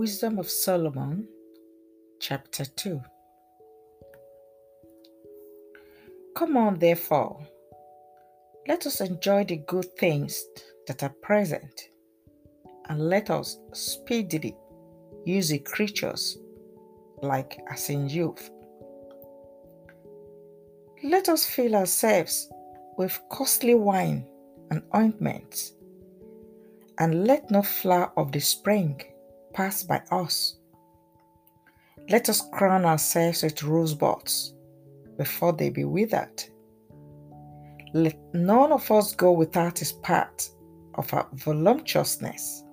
Wisdom of Solomon, chapter 2. Come on, therefore, let us enjoy the good things that are present, and let us speedily use the creatures like as in youth. Let us fill ourselves with costly wine and ointments, and let no flower of the spring pass by us. Let us crown ourselves with rosebuds before they be withered. Let none of us go without his part of our voluptuousness.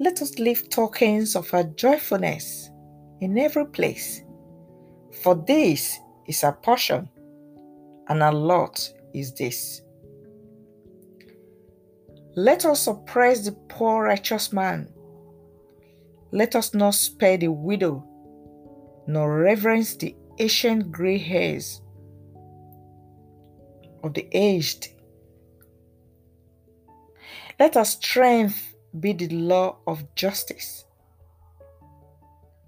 Let us leave tokens of our joyfulness in every place, for this is our portion, and our lot is this. Let us oppress the poor righteous man. Let us not spare the widow, nor reverence the ancient gray hairs of the aged. Let our strength be the law of justice.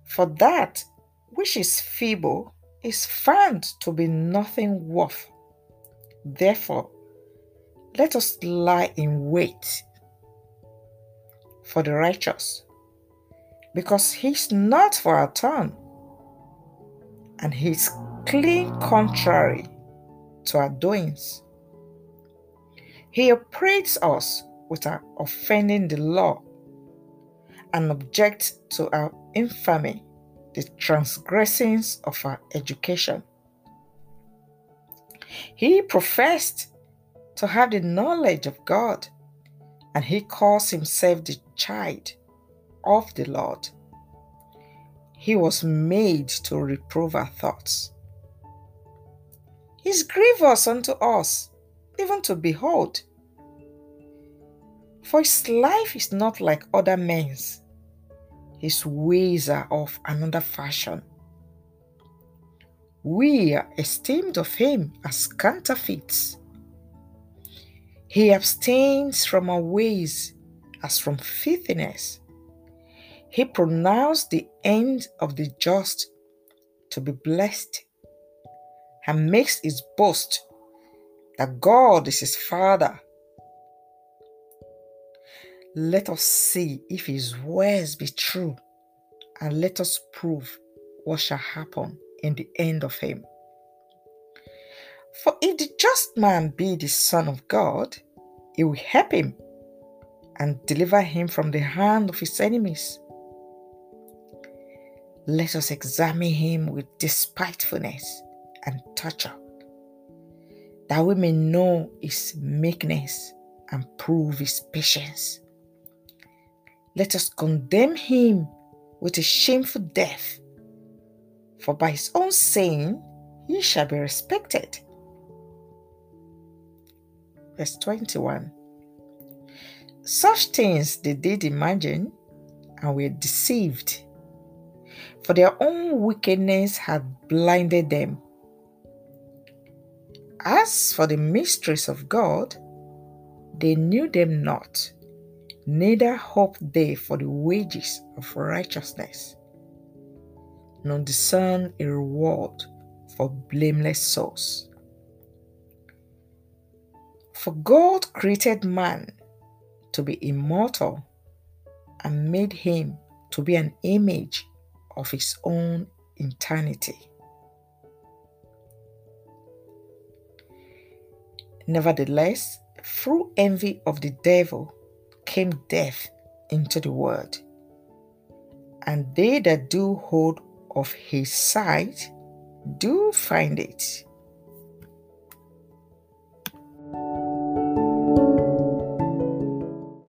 For that which is feeble is found to be nothing worth. Therefore, let us lie in wait for the righteous, because he's not for our turn, and he's clean contrary to our doings. He upbraids us with our offending the law and objects to our infamy, the transgressions of our education. He professed to have the knowledge of God, and he calls himself the child of the Lord. He was made to reprove our thoughts. He's grievous unto us, even to behold. For his life is not like other men's, his ways are of another fashion. We are esteemed of him as counterfeits he abstains from our ways as from filthiness. He pronounced the end of the just to be blessed and makes his boast that God is his Father. Let us see if his words be true, and let us prove what shall happen in the end of him. For if the just man be the Son of God, he will help him and deliver him from the hand of his enemies. Let us examine him with despitefulness and torture, that we may know his meekness and prove his patience. Let us condemn him with a shameful death, for by his own saying he shall be respected verse 21. Such things they did imagine and were deceived, for their own wickedness had blinded them. As for the mysteries of God, they knew them not, neither hoped they for the wages of righteousness, nor discerned a reward for blameless souls. For God created man to be immortal and made him to be an image of his own eternity. Nevertheless, through envy of the devil came death into the world. And they that do hold of his side do find it.